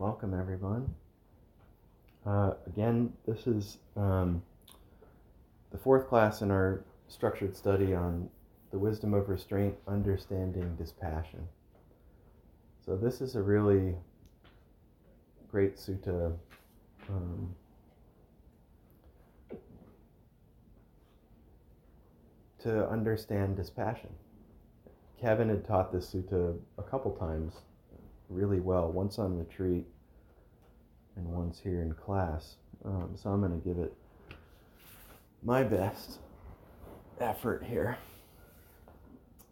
Welcome, everyone. Uh, again, this is um, the fourth class in our structured study on the wisdom of restraint, understanding dispassion. So, this is a really great sutta. Um, to understand dispassion. Kevin had taught this sutta a couple times really well, once on retreat and once here in class. Um, so I'm going to give it my best effort here.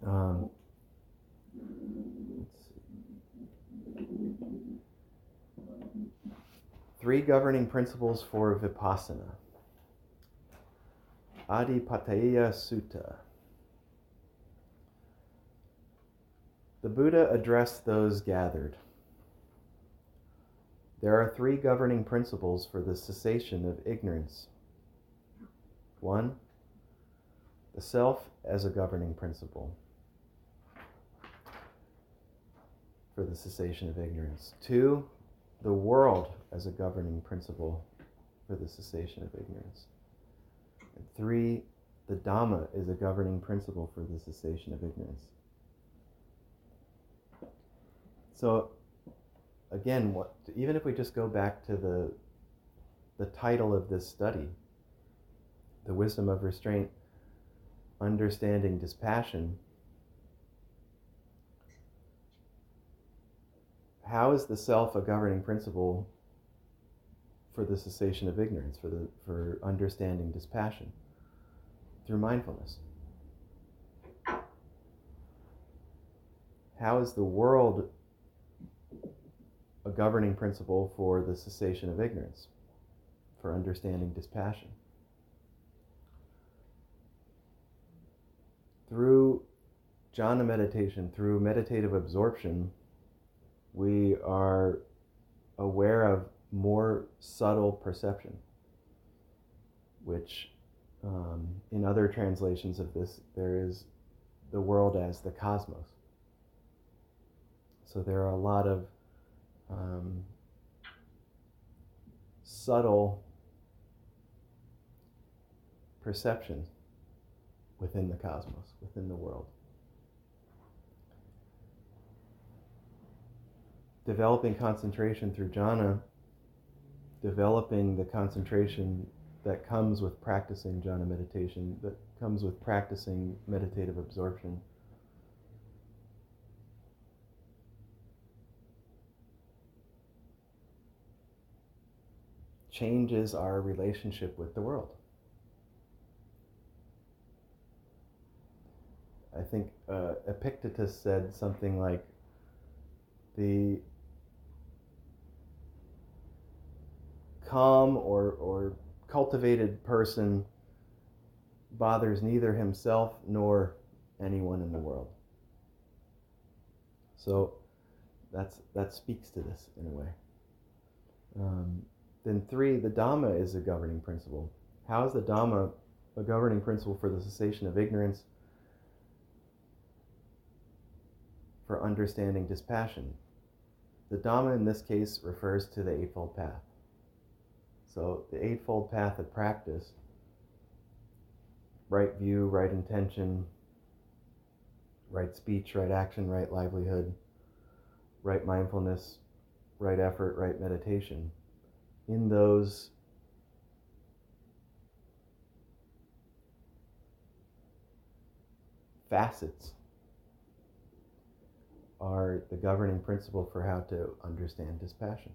Um, Three governing principles for Vipassana. Adhipateyya Sutta. The Buddha addressed those gathered. There are three governing principles for the cessation of ignorance. One, the self as a governing principle for the cessation of ignorance. Two, the world as a governing principle for the cessation of ignorance. And three, the Dhamma is a governing principle for the cessation of ignorance. So, again, what, even if we just go back to the, the title of this study, The Wisdom of Restraint, Understanding Dispassion, how is the self a governing principle for the cessation of ignorance, for, the, for understanding dispassion? Through mindfulness. How is the world a governing principle for the cessation of ignorance, for understanding dispassion. Through jhana meditation, through meditative absorption, we are aware of more subtle perception, which um, in other translations of this, there is the world as the cosmos. So there are a lot of um, subtle perception within the cosmos, within the world. Developing concentration through jhana, developing the concentration that comes with practicing jhana meditation, that comes with practicing meditative absorption changes our relationship with the world. I think uh, Epictetus said something like the calm or, or cultivated person bothers neither himself nor anyone in the world. So that's that speaks to this in a way. Um, then, three, the Dhamma is a governing principle. How is the Dhamma a governing principle for the cessation of ignorance, for understanding dispassion? The Dhamma in this case refers to the Eightfold Path. So, the Eightfold Path of practice right view, right intention, right speech, right action, right livelihood, right mindfulness, right effort, right meditation in those facets are the governing principle for how to understand dispassion.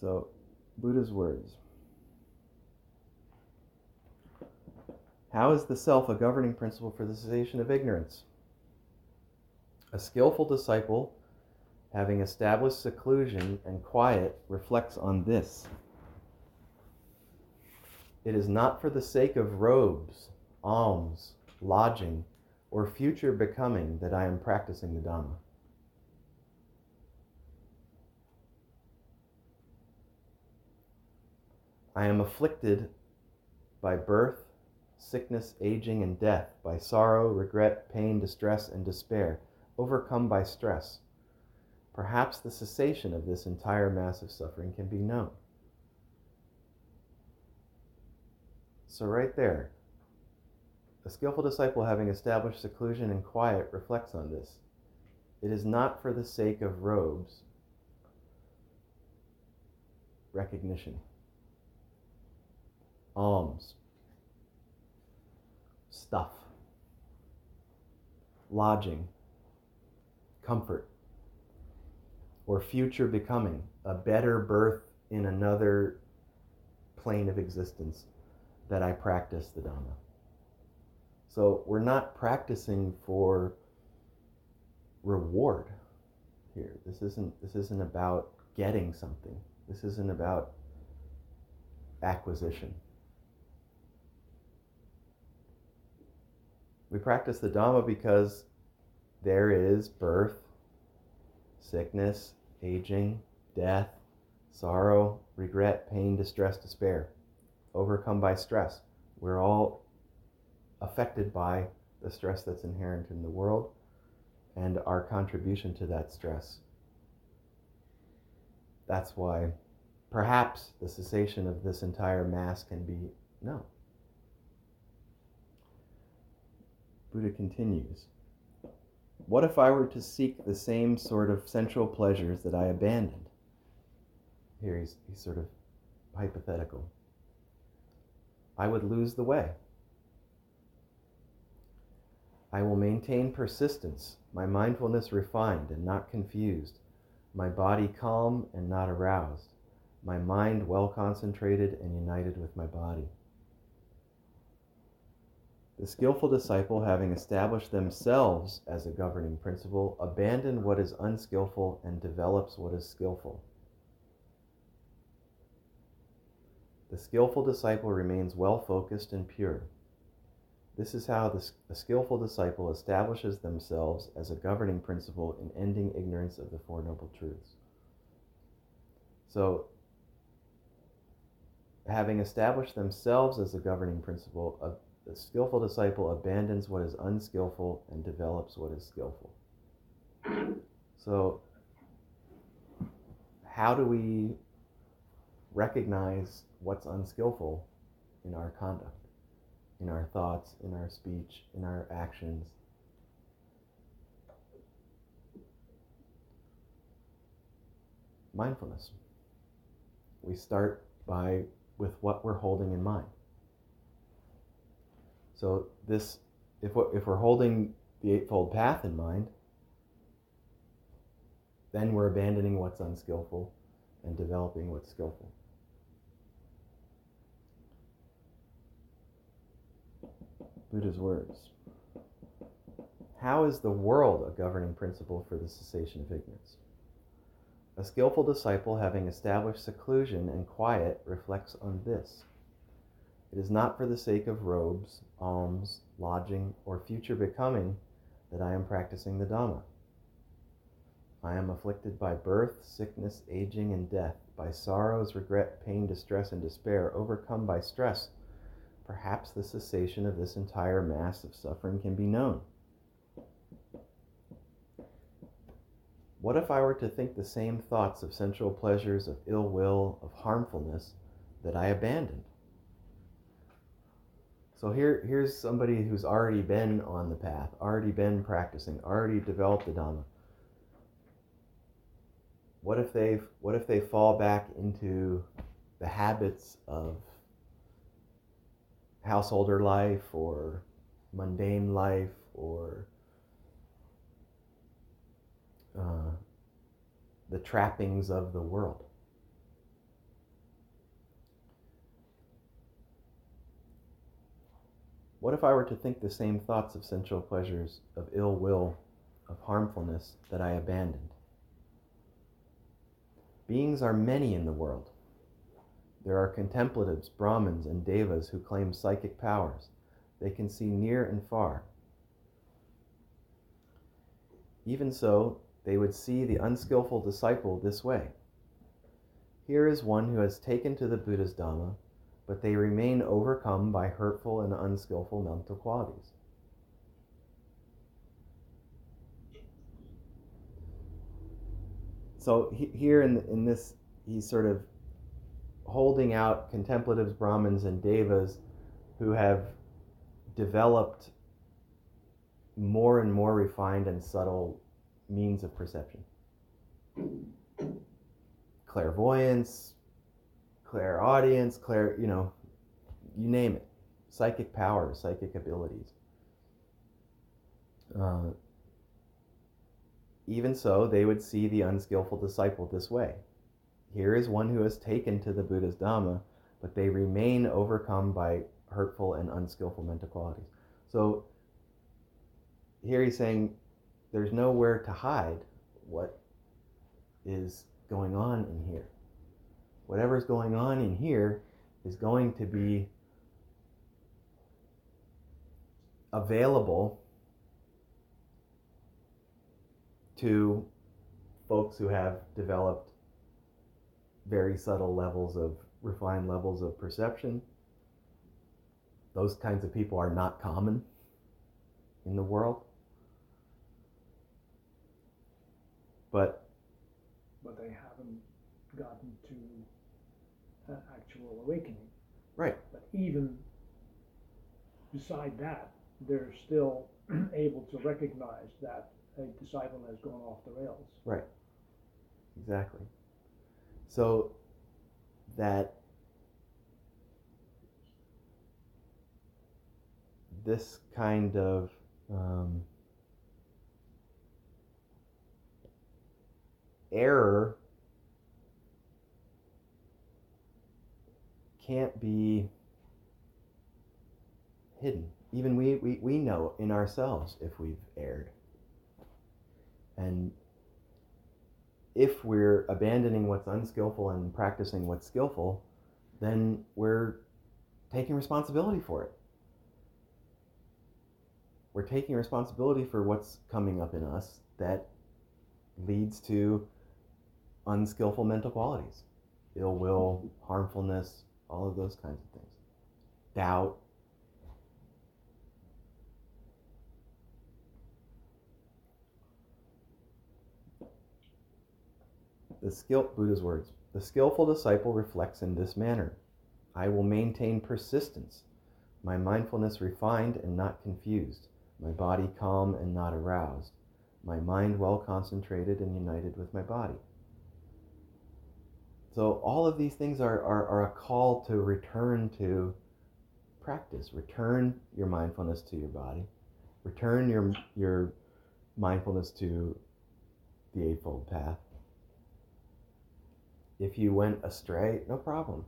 So, Buddha's words. How is the self a governing principle for the cessation of ignorance? A skillful disciple having established seclusion and quiet, reflects on this. It is not for the sake of robes, alms, lodging, or future becoming that I am practicing the Dhamma. I am afflicted by birth, sickness, aging, and death, by sorrow, regret, pain, distress, and despair, overcome by stress. Perhaps the cessation of this entire mass of suffering can be known. So, right there, a skillful disciple, having established seclusion and quiet, reflects on this. It is not for the sake of robes, recognition, alms, stuff, lodging, comfort, or future becoming, a better birth in another plane of existence that I practice the Dhamma. So we're not practicing for reward here. This isn't this isn't about getting something. This isn't about acquisition. We practice the Dhamma because there is birth, sickness, aging, death, sorrow, regret, pain, distress, despair, overcome by stress. We're all affected by the stress that's inherent in the world and our contribution to that stress. That's why perhaps the cessation of this entire mass can be no. Buddha continues What if I were to seek the same sort of sensual pleasures that I abandoned? Here he's, he's sort of hypothetical. I would lose the way. I will maintain persistence, my mindfulness refined and not confused, my body calm and not aroused, my mind well concentrated and united with my body. The skillful disciple, having established themselves as a governing principle, abandon what is unskillful and develops what is skillful. The skillful disciple remains well focused and pure. This is how the, a skillful disciple establishes themselves as a governing principle in ending ignorance of the Four Noble Truths. So, having established themselves as a governing principle, a skillful disciple abandons what is unskillful and develops what is skillful. So, how do we recognize what's unskillful in our conduct? in our thoughts, in our speech, in our actions. Mindfulness. We start by with what we're holding in mind. So this, if we're, if we're holding the Eightfold Path in mind, then we're abandoning what's unskillful and developing what's skillful. Buddha's words. How is the world a governing principle for the cessation of ignorance? A skillful disciple, having established seclusion and quiet, reflects on this. It is not for the sake of robes, alms, lodging, or future becoming that I am practicing the Dhamma. I am afflicted by birth, sickness, aging, and death, by sorrows, regret, pain, distress, and despair, overcome by stress perhaps the cessation of this entire mass of suffering can be known. What if I were to think the same thoughts of sensual pleasures, of ill will, of harmfulness that I abandoned? So here, here's somebody who's already been on the path, already been practicing, already developed the Dhamma. What if they what if they fall back into the habits of householder life or mundane life or uh, the trappings of the world. What if I were to think the same thoughts of sensual pleasures, of ill will, of harmfulness that I abandoned? Beings are many in the world. There are contemplatives, Brahmins, and Devas who claim psychic powers. They can see near and far. Even so, they would see the unskillful disciple this way. Here is one who has taken to the Buddha's Dhamma, but they remain overcome by hurtful and unskillful mental qualities. So he, here in, in this, he's sort of holding out contemplatives, Brahmins, and Devas who have developed more and more refined and subtle means of perception. Clairvoyance, clairaudience, clair, you know, you name it. Psychic powers, psychic abilities. Uh, even so, they would see the unskillful disciple this way. Here is one who has taken to the Buddha's Dhamma, but they remain overcome by hurtful and unskillful mental qualities. So here he's saying there's nowhere to hide what is going on in here. Whatever's going on in here is going to be available to folks who have developed very subtle levels of refined levels of perception. Those kinds of people are not common in the world. But but they haven't gotten awakening. Right. But even beside that, they're still able to recognize that a disciple has gone off the rails. Right. Exactly. So that this kind of um, error can't be hidden. Even we, we, we know in ourselves if we've erred. And if we're abandoning what's unskillful and practicing what's skillful, then we're taking responsibility for it. We're taking responsibility for what's coming up in us that leads to unskillful mental qualities ill will, harmfulness, all of those kinds of things. Doubt. The skill, Buddha's words, the skillful disciple reflects in this manner. I will maintain persistence, my mindfulness refined and not confused, my body calm and not aroused, my mind well concentrated and united with my body. So all of these things are, are, are a call to return to practice. Return your mindfulness to your body. Return your, your mindfulness to the Eightfold Path. If you went astray, no problem.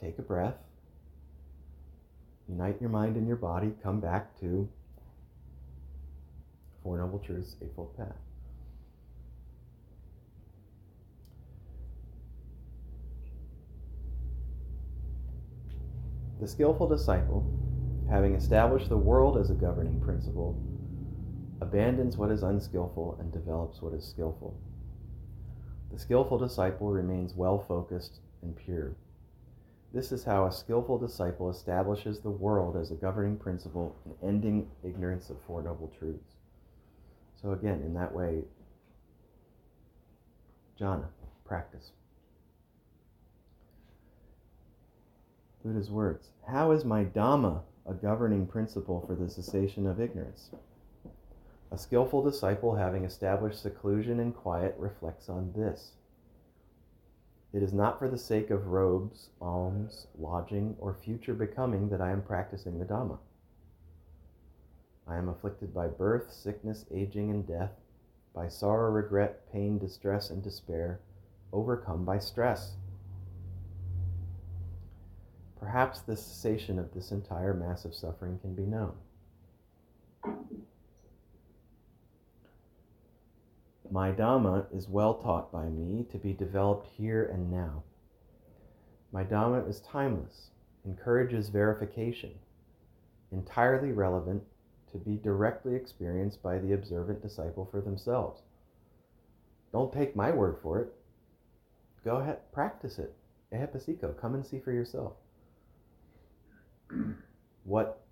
Take a breath. Unite your mind and your body. Come back to Four Noble Truths, Eightfold Path. The skillful disciple, having established the world as a governing principle, abandons what is unskillful and develops what is skillful. The skillful disciple remains well focused and pure. This is how a skillful disciple establishes the world as a governing principle and ending ignorance of Four Noble Truths. So, again, in that way, jhana, practice. Buddha's words. How is my Dhamma a governing principle for the cessation of ignorance? A skillful disciple, having established seclusion and quiet, reflects on this. It is not for the sake of robes, alms, lodging, or future becoming that I am practicing the Dhamma. I am afflicted by birth, sickness, aging, and death, by sorrow, regret, pain, distress, and despair, overcome by stress. Perhaps the cessation of this entire mass of suffering can be known. My Dhamma is well taught by me to be developed here and now. My Dhamma is timeless, encourages verification, entirely relevant to be directly experienced by the observant disciple for themselves. Don't take my word for it. Go ahead, practice it. Ehipassiko, come and see for yourself. What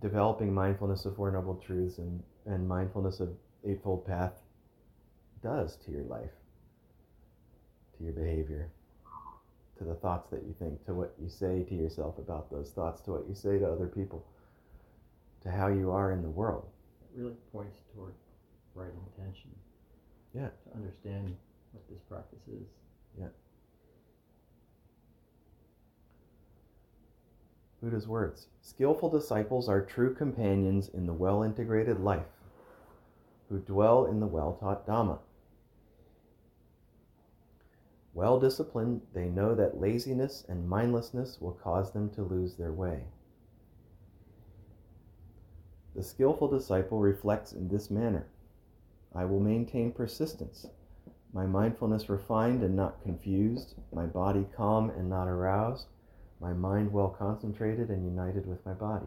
developing mindfulness of Four Noble Truths and, and mindfulness of Eightfold Path does to your life, to your behavior, to the thoughts that you think, to what you say to yourself about those thoughts, to what you say to other people, to how you are in the world. It really points toward right intention. Yeah. To understand what this practice is. Yeah. Buddha's words Skillful disciples are true companions in the well integrated life who dwell in the well taught Dhamma. Well disciplined, they know that laziness and mindlessness will cause them to lose their way. The skillful disciple reflects in this manner I will maintain persistence, my mindfulness refined and not confused, my body calm and not aroused my mind well concentrated and united with my body.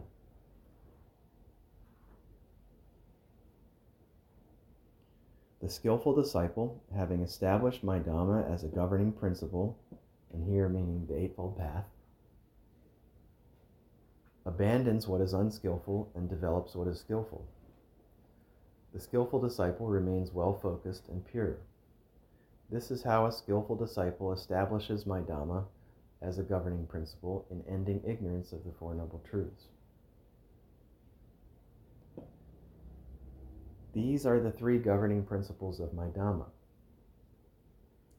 The skillful disciple, having established my Dhamma as a governing principle, and here meaning the Eightfold Path, abandons what is unskillful and develops what is skillful. The skillful disciple remains well focused and pure. This is how a skillful disciple establishes my Dhamma as a governing principle in ending ignorance of the Four Noble Truths. These are the three governing principles of my Dhamma.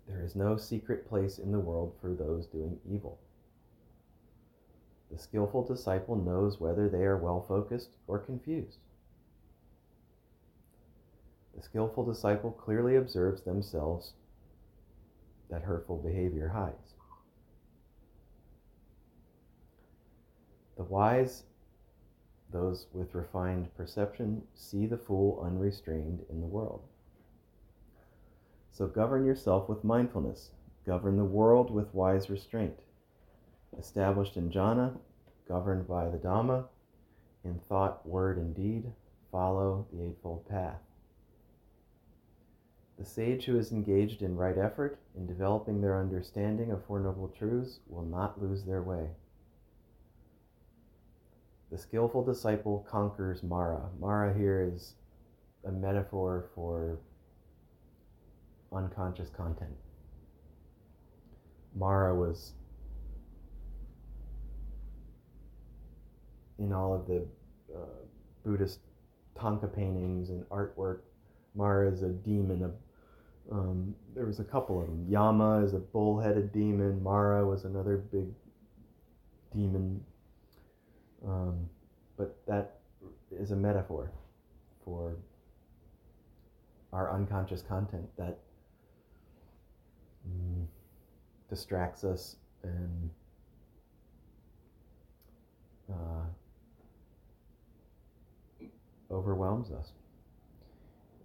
There is no secret place in the world for those doing evil. The skillful disciple knows whether they are well focused or confused. The skillful disciple clearly observes themselves that hurtful behavior hides. The wise, those with refined perception, see the fool unrestrained in the world. So govern yourself with mindfulness, govern the world with wise restraint. Established in jhana, governed by the Dhamma, in thought, word, and deed, follow the Eightfold Path. The sage who is engaged in right effort in developing their understanding of Four Noble Truths will not lose their way. The skillful disciple conquers Mara. Mara here is a metaphor for unconscious content. Mara was in all of the uh, Buddhist Thangka paintings and artwork. Mara is a demon. A, um, there was a couple of them. Yama is a bull-headed demon. Mara was another big demon um, but that is a metaphor for our unconscious content that mm, distracts us and uh, overwhelms us.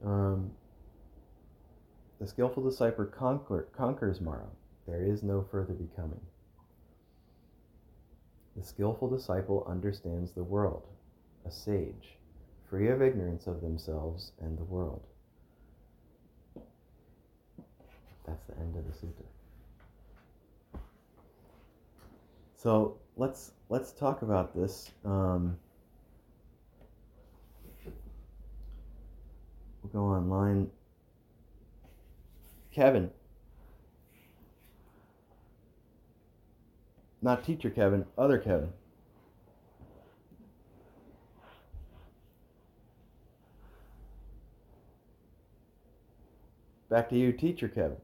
Um, the skillful disciple conquer, conquers Mara. There is no further becoming. The skillful disciple understands the world, a sage, free of ignorance of themselves and the world. That's the end of the sutta. So let's let's talk about this. Um, we'll go online. Kevin, Not teacher Kevin, other Kevin. Back to you, teacher Kevin.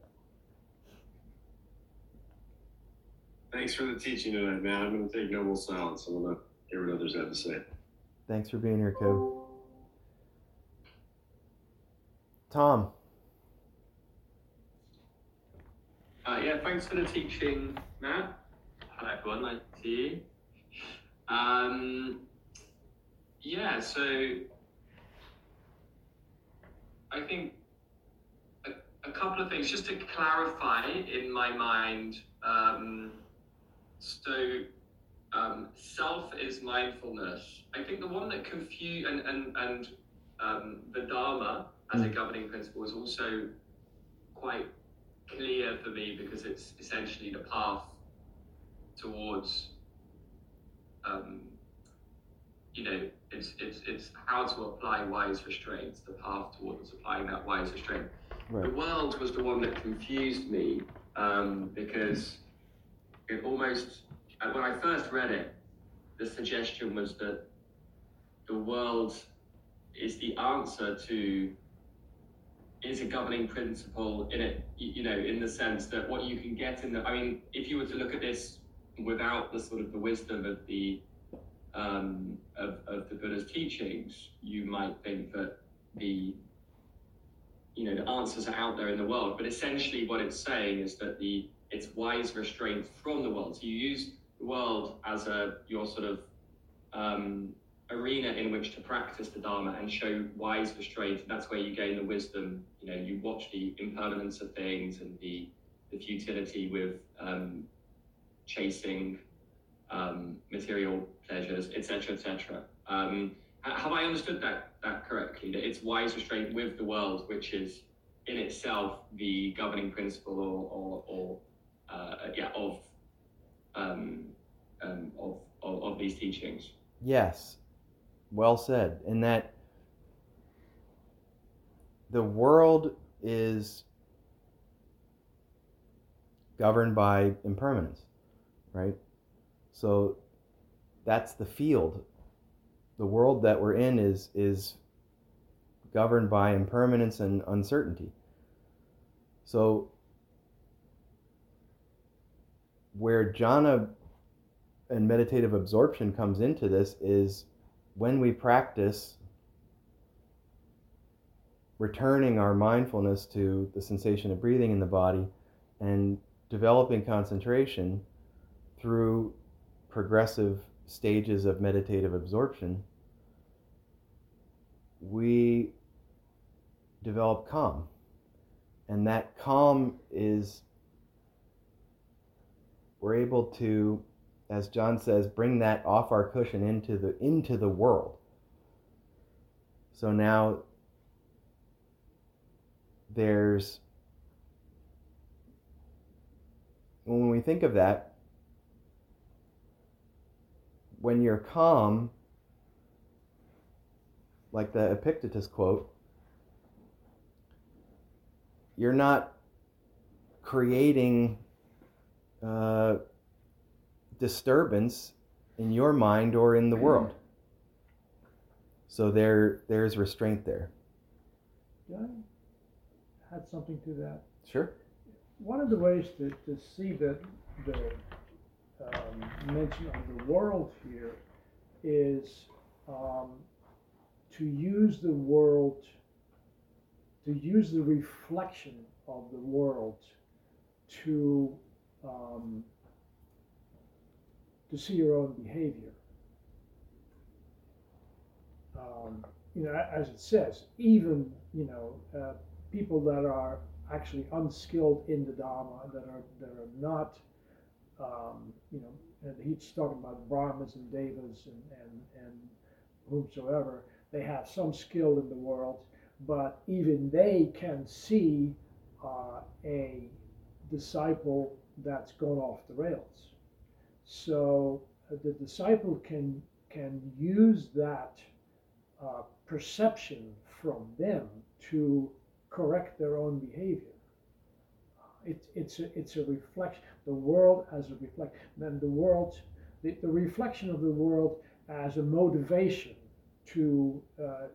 Thanks for the teaching tonight, man. I'm going to take noble silence. I'm going to hear what others have to say. Thanks for being here, Kevin. Tom. Uh, yeah, thanks for the teaching, Matt. Hello everyone, nice to see you. Um, yeah, so I I think a, a couple of things just to clarify in my mind. Um, so um, self is mindfulness. I think the one that confuse and and and um, the Dharma as a governing principle is also quite clear for me because it's essentially the path towards um, you know it's it's it's how to apply wise restraints the path towards applying that wise restraint Right. the world was the one that confused me um, because it almost and when I first read it the suggestion was that the world is the answer to is a governing principle in it you you know in the sense that what you can get in the i mean if you were to look at this without the sort of the wisdom of the um, of, of the buddha's teachings you might think that the you know the answers are out there in the world but essentially what it's saying is that the it's wise restraint from the world so you use the world as a your sort of um, arena in which to practice the Dharma and show wise restraint. That's where you gain the wisdom. You know, you watch the impermanence of things and the, the futility with um, chasing um, material pleasures, etc., etc. Um, have I understood that that correctly? That it's wise restraint with the world, which is in itself the governing principle, or, or, or uh, yeah, of, um, um, of of of these teachings. Yes, well said. In that the world is governed by impermanence, right? So that's the field. The world that we're in is is governed by impermanence and uncertainty. So where jhana and meditative absorption comes into this is when we practice returning our mindfulness to the sensation of breathing in the body and developing concentration through progressive stages of meditative absorption, we develop calm. And that calm is, we're able to as John says, bring that off our cushion into the into the world. So now there's when we think of that, when you're calm, like the Epictetus quote, you're not creating uh, disturbance in your mind or in the world. So there, there's restraint there. Can I add something to that? Sure. One of the ways to, to see that the um, mention of the world here is um, to use the world, to use the reflection of the world to um, to see your own behavior. Um, you know, as it says, even you know uh, people that are actually unskilled in the Dharma, that are that are not, um, you know, and he's talking about Brahmins and Devas and and and whomsoever. They have some skill in the world, but even they can see uh, a disciple that's gone off the rails. So uh, the disciple can can use that uh, perception from them to correct their own behavior. It, it's a, it's a reflection. The world as a reflection. Then the world, the, the reflection of the world as a motivation to uh,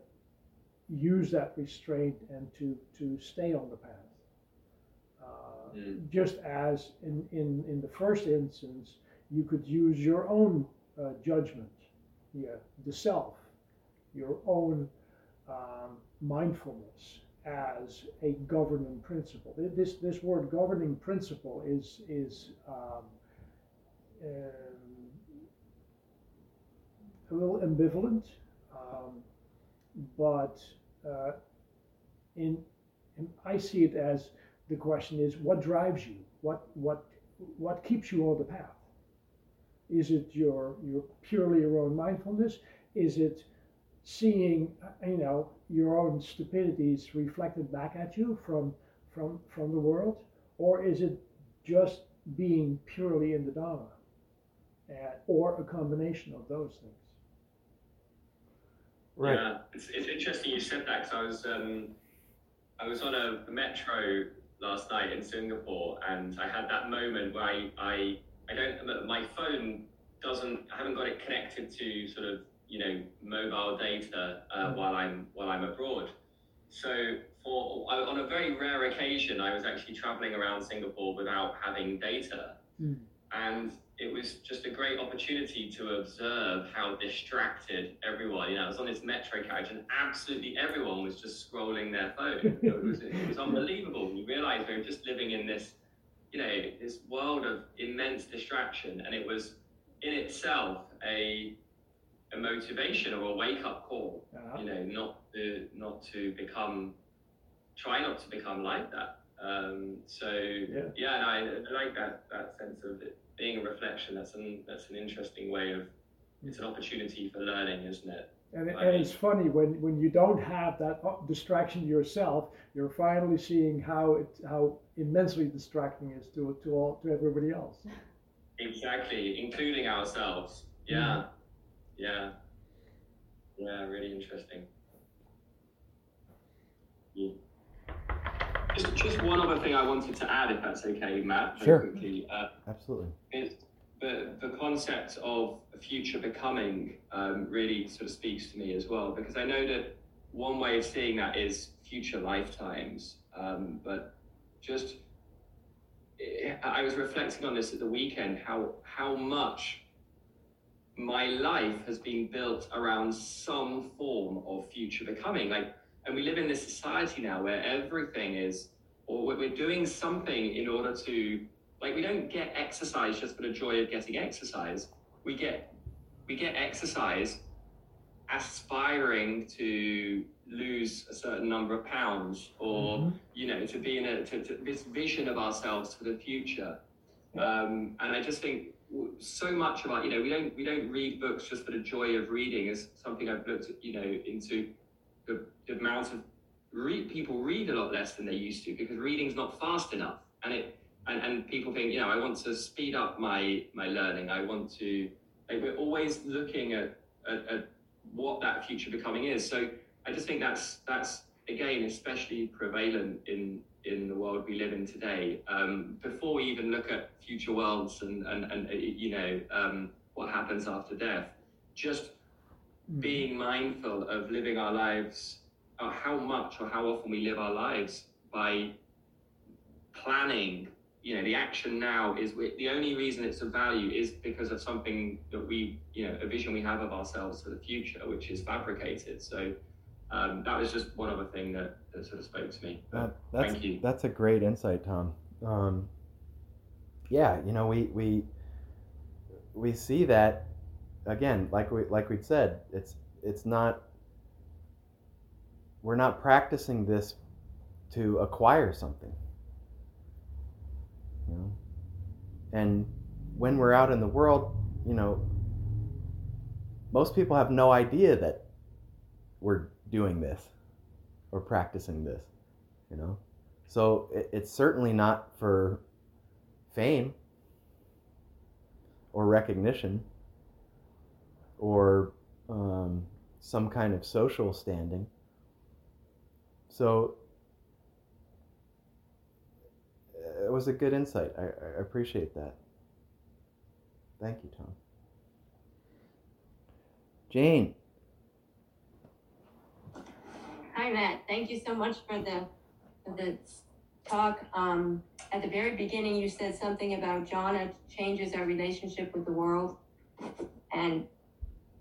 use that restraint and to to stay on the path. Uh, Mm. Just as in, in, in the first instance, you could use your own uh, judgment, yeah, the self, your own um, mindfulness as a governing principle. This this word governing principle is is um, um, a little ambivalent, um, but uh, in, and I see it as the question is what drives you? What what what keeps you on the path? Is it your your purely your own mindfulness? Is it seeing you know your own stupidities reflected back at you from from from the world, or is it just being purely in the Dharma, uh, or a combination of those things? Right. Yeah, it's, it's interesting you said that because I was um, I was on a metro last night in Singapore and I had that moment where I I, I don't my phone doesn't I haven't got it connected to sort of you know mobile data uh, Mhm. while I'm while I'm abroad. So for on a very rare occasion, I was actually traveling around Singapore without having data, Mm. and it was just a great opportunity to observe how distracted everyone. You know, I was on this metro carriage, and absolutely everyone was just scrolling their phone. It was it was unbelievable. You realise we were just living in this, you know, this world of immense distraction, and it was in itself a a motivation or a wake up call Uh, you know, not to not to become, try not to become like that. Um, so Yeah. yeah, and I, I like that that sense of it being a reflection. That's an that's an interesting way of. It's an opportunity for learning, isn't it? And, I and it's funny when, when you don't have that uh, distraction yourself, you're finally seeing how it how immensely distracting it is to to all to everybody else. Exactly, including ourselves. Yeah, yeah, yeah. Really interesting. Yeah. Just, just one other thing I wanted to add, if that's okay, Matt. Sure. Quickly. Uh, Absolutely. It's the, the concept of future becoming um, really sort of speaks to me as well because I know that one way of seeing that is future lifetimes, um, but just I was reflecting on this at the weekend how how much my life has been built around some form of future becoming. Like and we live in this society now where everything is or we're doing something in order to like we don't get exercise just for the joy of getting exercise. We get we get exercise aspiring to lose a certain number of pounds or Mhm. you know to be in a to, to this vision of ourselves for the future. Um, and i just think so much about you know we don't we don't read books just for the joy of reading. Is something i've looked you know into the, the amount of read people read a lot less than they used to because reading's not fast enough. And it and, and people think you know i want to speed up my my learning. I want to like we're always looking at, at, at what that future becoming is. So i just think that's that's again especially prevalent in in the world we live in today um, before we even look at future worlds and and, and uh, you know um, what happens after death just being mindful of living our lives, or how much or how often we live our lives by planning. You know, the action now is the only reason it's of value is because of something that we, you know, a vision we have of ourselves for the future, which is fabricated. So um, that was just one other thing that, that sort of spoke to me. That, that's Thank you. that's a great insight, Tom. Um, yeah, you know, we we we see that again, like we like we said, it's it's not we're not practicing this to acquire something. You know? And when we're out in the world, you know, most people have no idea that we're doing this or practicing this, you know? So it, it's certainly not for fame or recognition or um, some kind of social standing. So uh, it was a good insight. I, I appreciate that. Thank you, Tom. Jane, Hi, Matt. Thank you so much for the for the talk. Um, at the very beginning, you said something about jhana changes our relationship with the world, and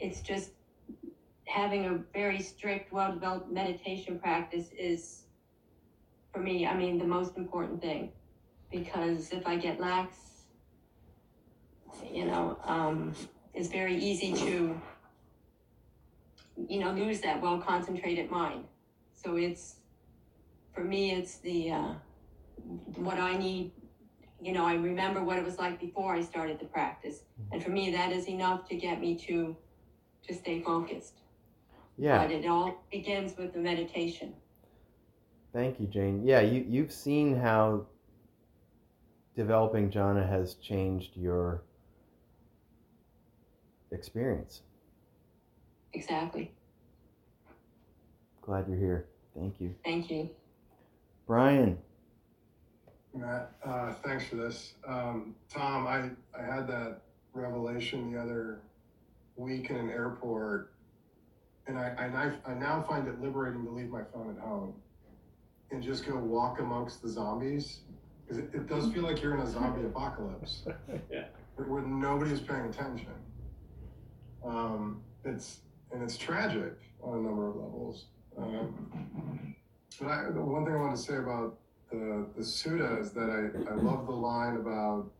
it's just having a very strict, well-developed meditation practice is, for me, I mean, the most important thing, because if I get lax, you know, um, it's very easy to, you know, lose that well-concentrated mind. So it's for me, it's the uh, what I need. You know, I remember what it was like before I started the practice, and for me, that is enough to get me to to stay focused. Yeah. But it all begins with the meditation. Thank you, Jane. Yeah, you you've seen how developing jhana has changed your experience. Exactly. Glad you're here. Thank you. Thank you. Brian, Matt, uh, thanks for this. Um, Tom, I, I had that revelation the other week in an airport, and I, I, now- I now find it liberating to leave my phone at home and just go walk amongst the zombies. Because it, it does feel like you're in a zombie apocalypse Yeah. where, where nobody's paying attention. Um, it's and it's tragic on a number of levels. Um, but I, the one thing I want to say about the the Sutta is that I, I love the line about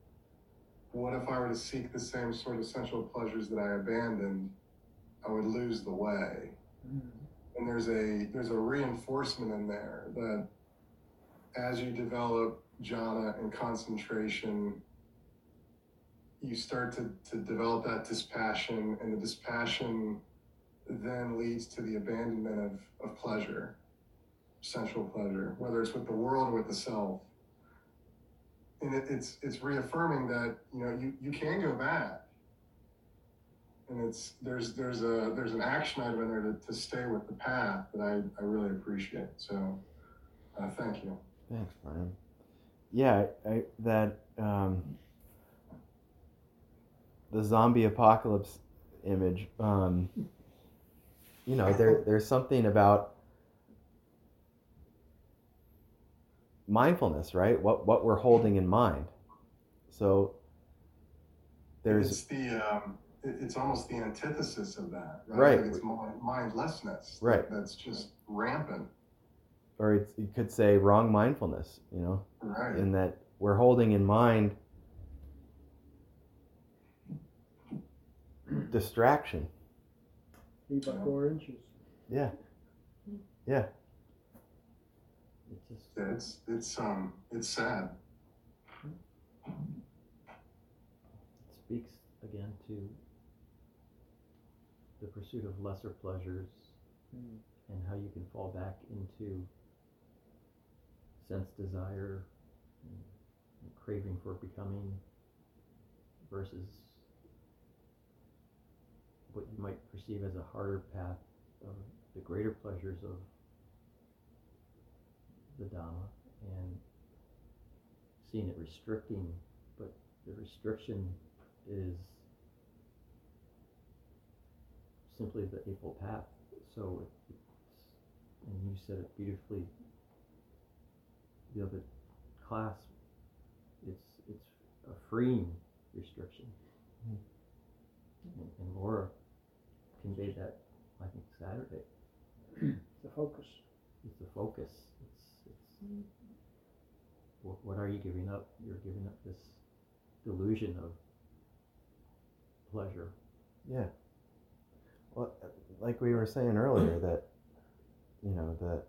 what if I were to seek the same sort of sensual pleasures that I abandoned, I would lose the way. And there's a there's a reinforcement in there that as you develop jhana and concentration, you start to, to develop that dispassion, and the dispassion then leads to the abandonment of, of pleasure, sensual pleasure, whether it's with the world or with the self. And it, it's it's reaffirming that you know you, you can go back. And it's there's there's a there's an action item in there to, to stay with the path that I, I really appreciate. So uh, thank you. thanks, Brian. Yeah, I, that um, the zombie apocalypse image. Um, you know, there there's something about mindfulness, right? What what we're holding in mind. So there's it's the um, it's almost the antithesis of that, right? Right. Like it's mindlessness, Right. That's just rampant, or it's, you could say wrong mindfulness, you know, right? in that we're holding in mind distraction. Leave by four inches. Yeah. Yeah. It just it's it's um it's sad. It speaks again to the pursuit of lesser pleasures Mm. and how you can fall back into sense desire and, and craving for becoming versus what you might perceive as a harder path of the greater pleasures of the Dhamma and seeing it restricting, but the restriction is simply the Eightfold Path. So it, and you said it beautifully the other class. It's it's a freeing restriction, Mhm. and, and Laura conveyed that I think Saturday. The focus. It's the focus. It's it's what, what are you giving up? You're giving up this delusion of pleasure. Yeah. Well, like we were saying earlier, that, you know, that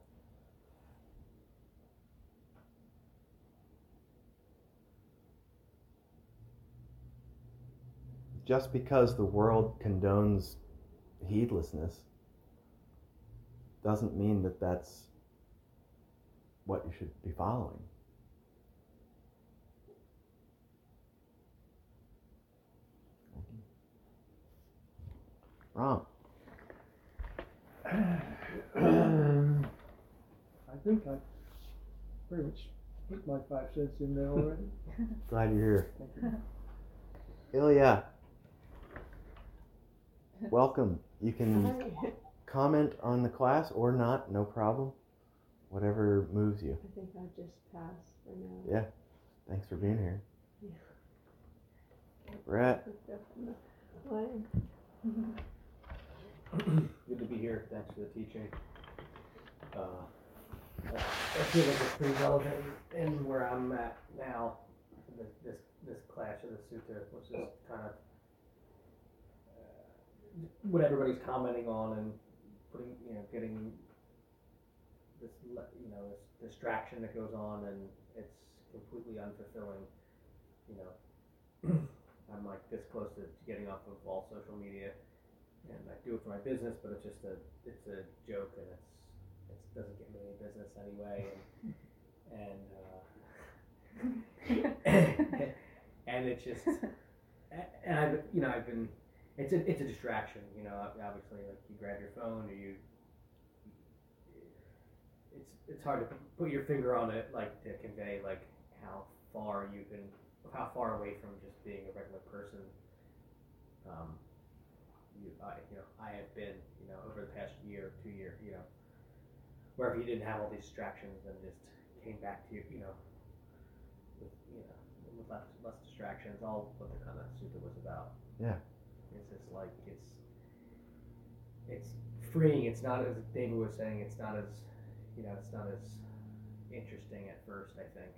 just because the world condones heedlessness doesn't mean that that's what you should be following. Rom. Um, I think I pretty much put my five cents in there already. Glad you're here. Thank you. Ilya. Welcome. You can comment on the class or not, no problem. Whatever moves you. I think I'll just pass for now. Yeah. Thanks for being here. Yeah. Brett. Line. Good to be here. Thanks for the teaching. Uh, I feel like it's pretty relevant in where I'm at now. This this, this clash of the sutta was just kind of what everybody's commenting on and putting, you know, getting this you know this distraction that goes on and it's completely unfulfilling. You know, I'm like this close to getting off of all social media, and I do it for my business, but it's just a it's a joke and it's it doesn't get me any business anyway, and and uh, and it's just and I've you know I've been it's a it's a distraction. You know, obviously like you grab your phone or you it's it's hard to put your finger on it like to convey like how far you can how far away from just being a regular person um, you I you know I have been you know over the past year two year you know where if you didn't have all these distractions and just came back to you you know with you know with less less distractions all what the kind of sutta was about Yeah. Like it's it's freeing it's not as David was saying it's not as you know, it's not as interesting at first, I think,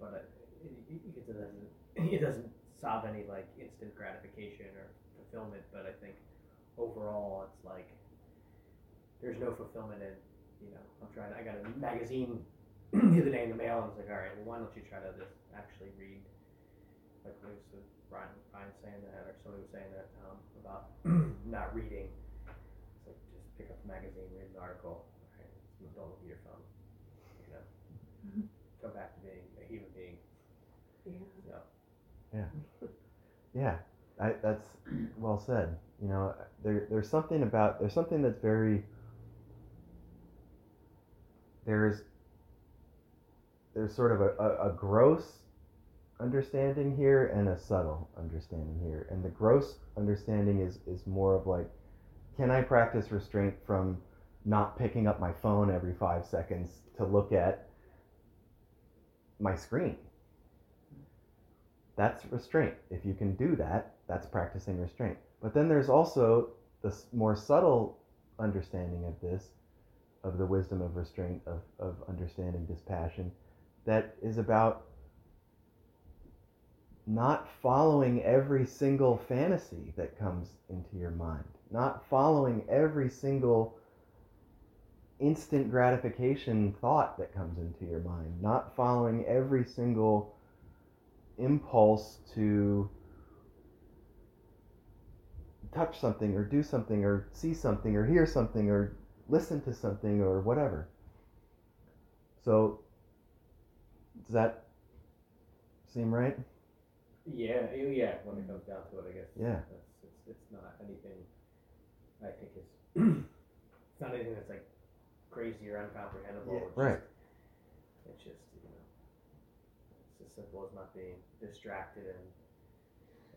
but uh, it, it, it doesn't it doesn't solve any like instant gratification or fulfillment. But I think overall, it's like there's no fulfillment in you know. I'm trying. I got a magazine the other day in the mail, and it's like, all right, well, why don't you try to just actually read? Like was with Ryan, Ryan saying that, or somebody was saying that um, about not reading. It's like just pick up the magazine, read an article don't look at your phone. You know, Mhm. go back to being a human being. Yeah. So Yeah, I, that's well said. You know, there, there's something about there's something that's very there's there's sort of a, a, a gross understanding here and a subtle understanding here, and the gross understanding is is more of like, can I practice restraint from not picking up my phone every five seconds to look at my screen? that's restraint. If you can do that, that's practicing restraint. But then there's also the more subtle understanding of this, of the wisdom of restraint, of, of understanding dispassion, that is about not following every single fantasy that comes into your mind, not following every single instant gratification thought that comes into your mind, not following every single impulse to touch something or do something or see something or hear something or listen to something or whatever. So, does that seem right? Yeah, yeah. When it comes down to it, I guess. Yeah. That's, it's, it's not anything. I think it's it's not anything that's like crazy or uncomprehendable. Yeah, it's right. Just, it's just you know, it's as simple as not being distracted and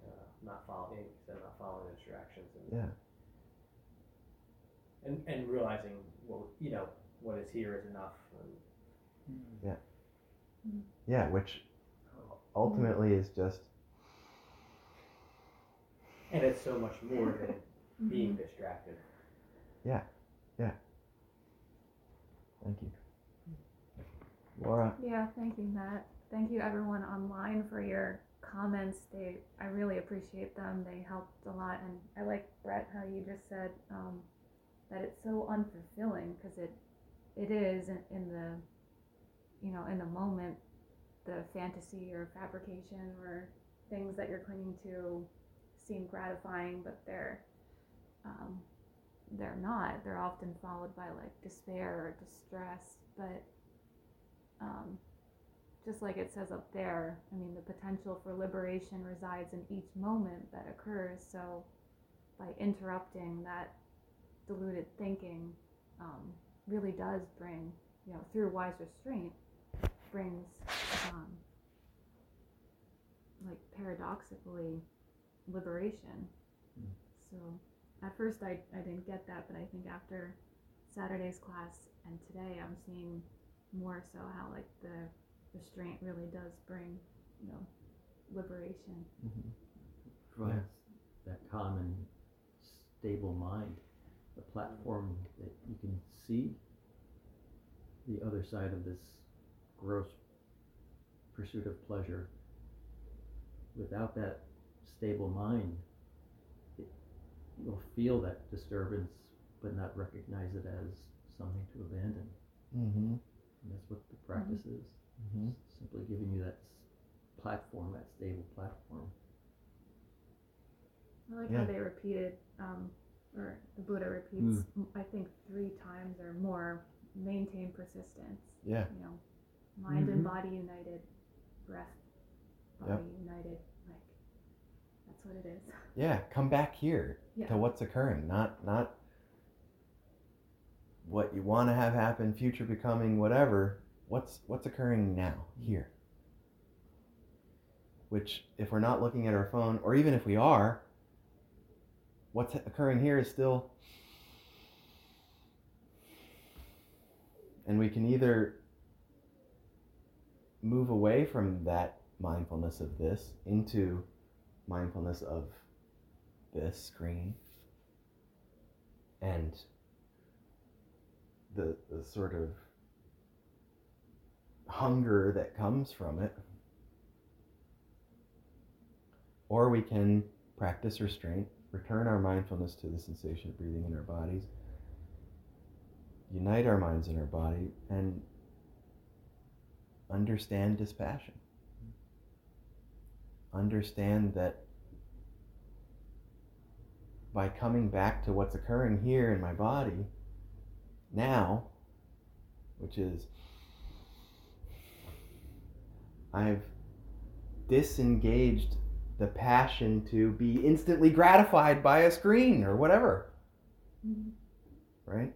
uh, not following, and not following the distractions and Yeah. and, and realizing what you know what is here is enough. And, Yeah, which ultimately is just and it's so much more than being distracted. Yeah, yeah. Thank you. Laura, Yeah, thank you, Matt. Thank you, everyone online, for your comments. They, I really appreciate them. They helped a lot, and I like Brett how you just said um, that it's so unfulfilling because it, it is in, in the, you know, in the moment, the fantasy or fabrication or things that you're clinging to seem gratifying, but they're, um, they're not. They're often followed by like despair or distress, but um, just like it says up there, I mean, the potential for liberation resides in each moment that occurs. So, by interrupting that diluted thinking, um, really does bring, you know, through wise restraint, brings, um, like paradoxically, liberation. Hmm. So, at first I, I didn't get that, but I think after Saturday's class and today, I'm seeing more so how like the restraint really does bring, you know, liberation. Mm-hmm. provides that calm and stable mind, a platform that you can see the other side of this gross pursuit of pleasure. Without that stable mind, it, you'll feel that disturbance but not recognize it as something to abandon. mm-hmm. practices. hmm Simply giving you that platform, that stable platform. I like Yeah. how they repeated, um, or the Buddha repeats, I think three times or more, maintain persistence. Yeah. You know, mind and body united, breath, body Yep. united. That's what it is. Yeah. Come back here Yeah. to what's occurring, not not what you want to have happen, future becoming, whatever. What's what's occurring now here? Which, if we're not looking at our phone, or even if we are, what's occurring here is still. And we can either move away from that mindfulness of this into mindfulness of this screen and the, the sort of hunger that comes from it. Or we can practice restraint, return our mindfulness to the sensation of breathing in our bodies, unite our minds and our body, and understand dispassion. Understand that by coming back to what's occurring here in my body now, which is I've disengaged the passion to be instantly gratified by a screen or whatever, Mhm. right?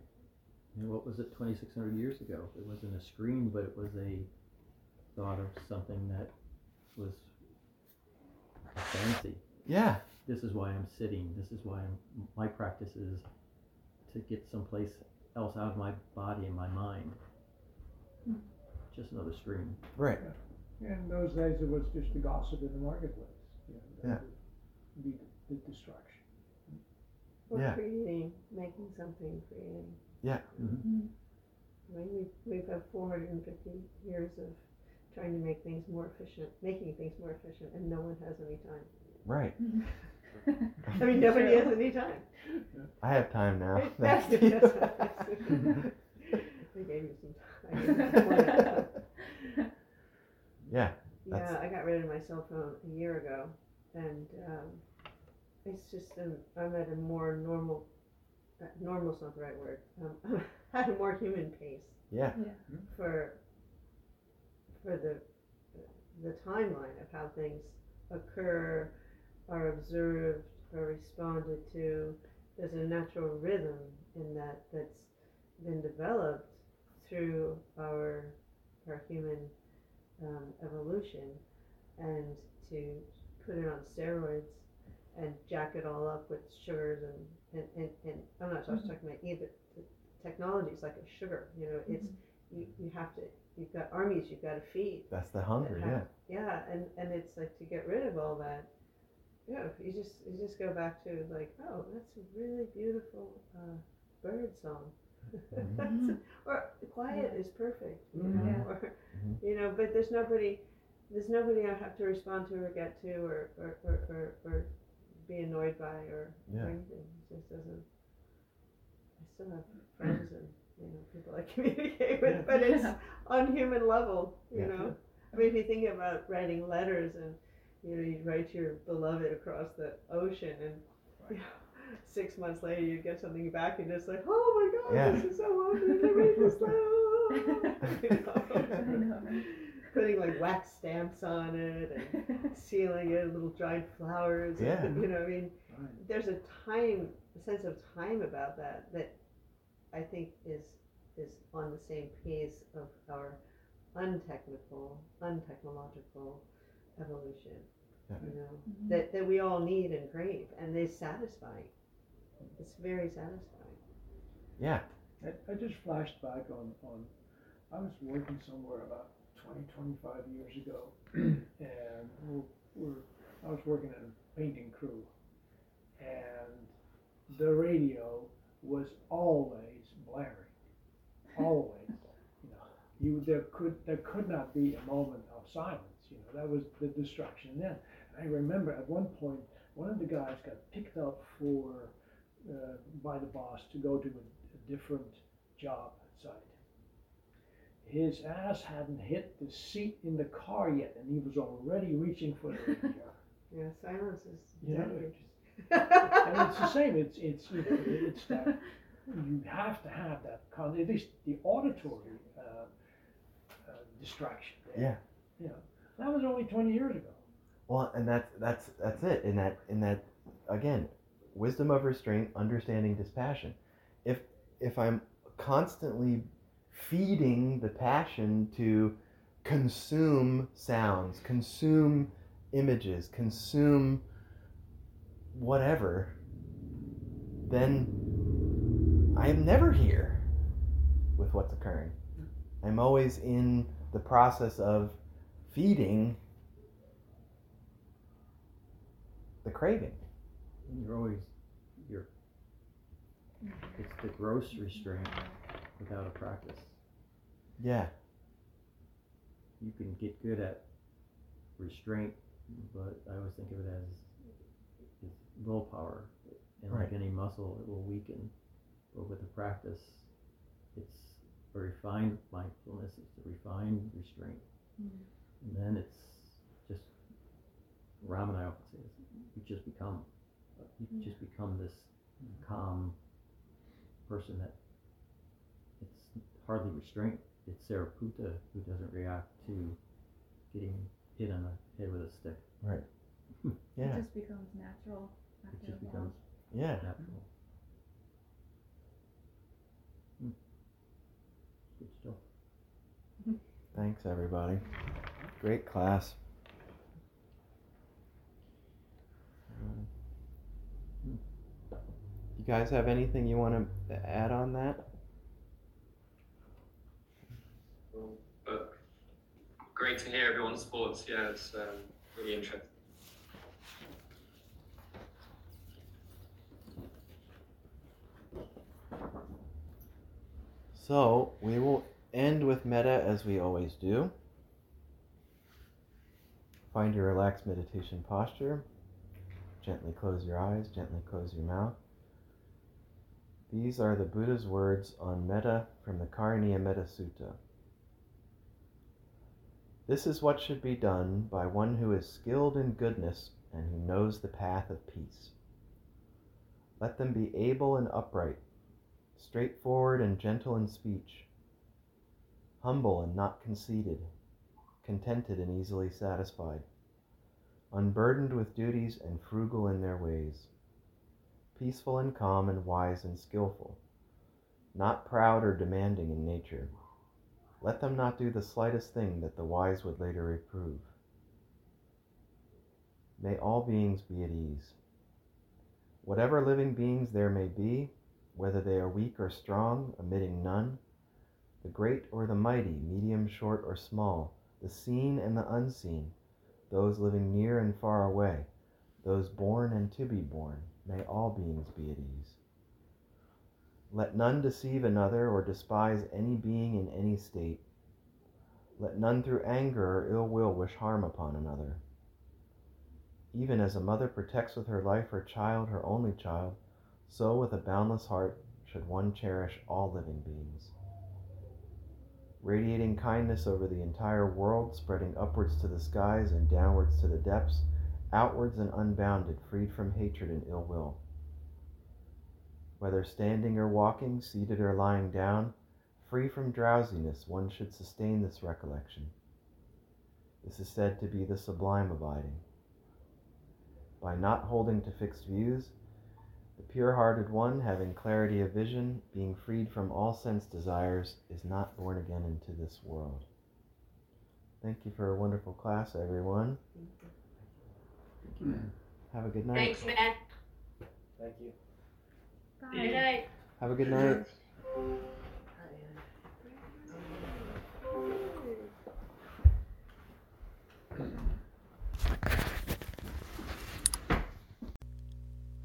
And what was it 2,600 years ago? It wasn't a screen, but it was a thought of something that was fancy. Yeah, This is why I'm sitting. This is why I'm, my practice is to get someplace else out of my body and my mind. Just another stream. right. In those days, it was just the gossip in the marketplace. You know, Yeah. would Be the distraction. Or Yeah. creating, making something, creating. Yeah. Mhm. I mean, we've, we've had 450 years of trying to make things more efficient, making things more efficient, and no one has any time. Right. I mean, nobody has any time. I have time now. That's Thank it, you. that's. I gave you some time. I gave you more time. yeah. That's- Yeah, I got rid of my cell phone a year ago, and um, it's just um, I'm at a more normal. Uh, normal's not the right word. Um, at a more human pace Yeah. Yeah. for for the the timeline of how things occur, are observed, are responded to. There's a natural rhythm in that that's been developed through our our human um, evolution, and to put it on steroids and jack it all up with sugars and and, and, and I'm not just talking about either the technology is like a sugar you know it's you, you have to you've got armies you've got to feed That's the hunger. that Yeah. yeah and and it's like to get rid of all that yeah you just you just go back to like oh that's a really beautiful uh, bird song Mhm. or quiet is perfect you Mhm. know Yeah. or Mhm. you know but there's nobody there's nobody I have to respond to or get to or or, or, or, or be annoyed by or, Yeah. or anything it just doesn't I still have friends and you know people I communicate with but it's Yeah. On human level you Yeah. know I mean if you think about writing letters and you know you write to your beloved across the ocean and you know, six months later you get something back and it's like oh my god Yeah. this is so wonderful to read this letter you know? know, putting like wax stamps on it and sealing it little dried flowers Yeah. and, you know I mean Right. there's a time a sense of time about that that I think is is on the same pace of our untechnical, untechnological evolution. Yeah. You know Mhm. that that we all need and crave, and it's satisfying. It's very satisfying. Yeah. I, I just flashed back on, on I was working somewhere about 20, 25 years ago, and we're, we're, I was working in a painting crew, and the radio was always blaring, always. You know, you there could there could not be a moment of silence. You know, that was the distraction then. I remember at one point one of the guys got picked up for uh, by the boss to go to a, a different job site. his ass hadn't hit the seat in the car yet, and he was already reaching for the radio. Yeah, silence is Yeah. and it's the same. It's it's it's that you have to have that con- at least the auditory uh, uh, distraction. There. Yeah. Know, that was only twenty years ago. Well, and that's that's that's it. In that in that again, wisdom of restraint, understanding dispassion. If if I'm constantly feeding the passion to consume sounds, consume images, consume whatever, then I am never here with what's occurring. I'm always in the process of feeding the craving. You're always you're it's the gross restraint without a practice. Yeah. You can get good at restraint, but I always think of it as is willpower. And like any muscle, it will weaken. But with the practice, it's a refined mindfulness, it's a refined restraint. Mm-hmm. And then it's just Ram and I often say this, you just become you Yeah. just become this calm person that it's hardly restraint. It's Sariputta who doesn't react to getting hit on the head with a stick. Right. yeah. It just becomes natural It after just a while. becomes Yeah. natural. Hmm. Good stuff. Thanks, everybody. Great class. You guys have anything you want to add on that? But great to hear everyone's thoughts. Yeah, it's um, really interesting. So, we will end with metta as we always do. Find your relaxed meditation posture. Gently close your eyes, gently close your mouth. These are the Buddha's words on metta from the Karaniya Metta Sutta. This is what should be done by one who is skilled in goodness and who knows the path of peace. Let them be able and upright, straightforward and gentle in speech, humble and not conceited, contented and easily satisfied, unburdened with duties and frugal in their ways, peaceful and calm and wise and skillful, not proud or demanding in nature. Let them not do the slightest thing that the wise would later reprove. May all beings be at ease. Whatever living beings there may be, whether they are weak or strong, omitting none, the great or the mighty, medium, short, or small, the seen and the unseen, those living near and far away, those born and to be born, may all beings be at ease. Let none deceive another or despise any being in any state. Let none through anger or ill will wish harm upon another. Even as a mother protects with her life her child, her only child, so with a boundless heart should one cherish all living beings. Radiating kindness over the entire world, spreading upwards to the skies and downwards to the depths, outwards and unbounded, freed from hatred and ill will. Whether standing or walking, seated or lying down, free from drowsiness, one should sustain this recollection. This is said to be the sublime abiding. By not holding to fixed views, the pure hearted one, having clarity of vision, being freed from all sense desires, is not born again into this world. Thank you for a wonderful class, everyone. Thank you. Have a good night. Thanks, Matt. Thank you. Good night. Have a good night.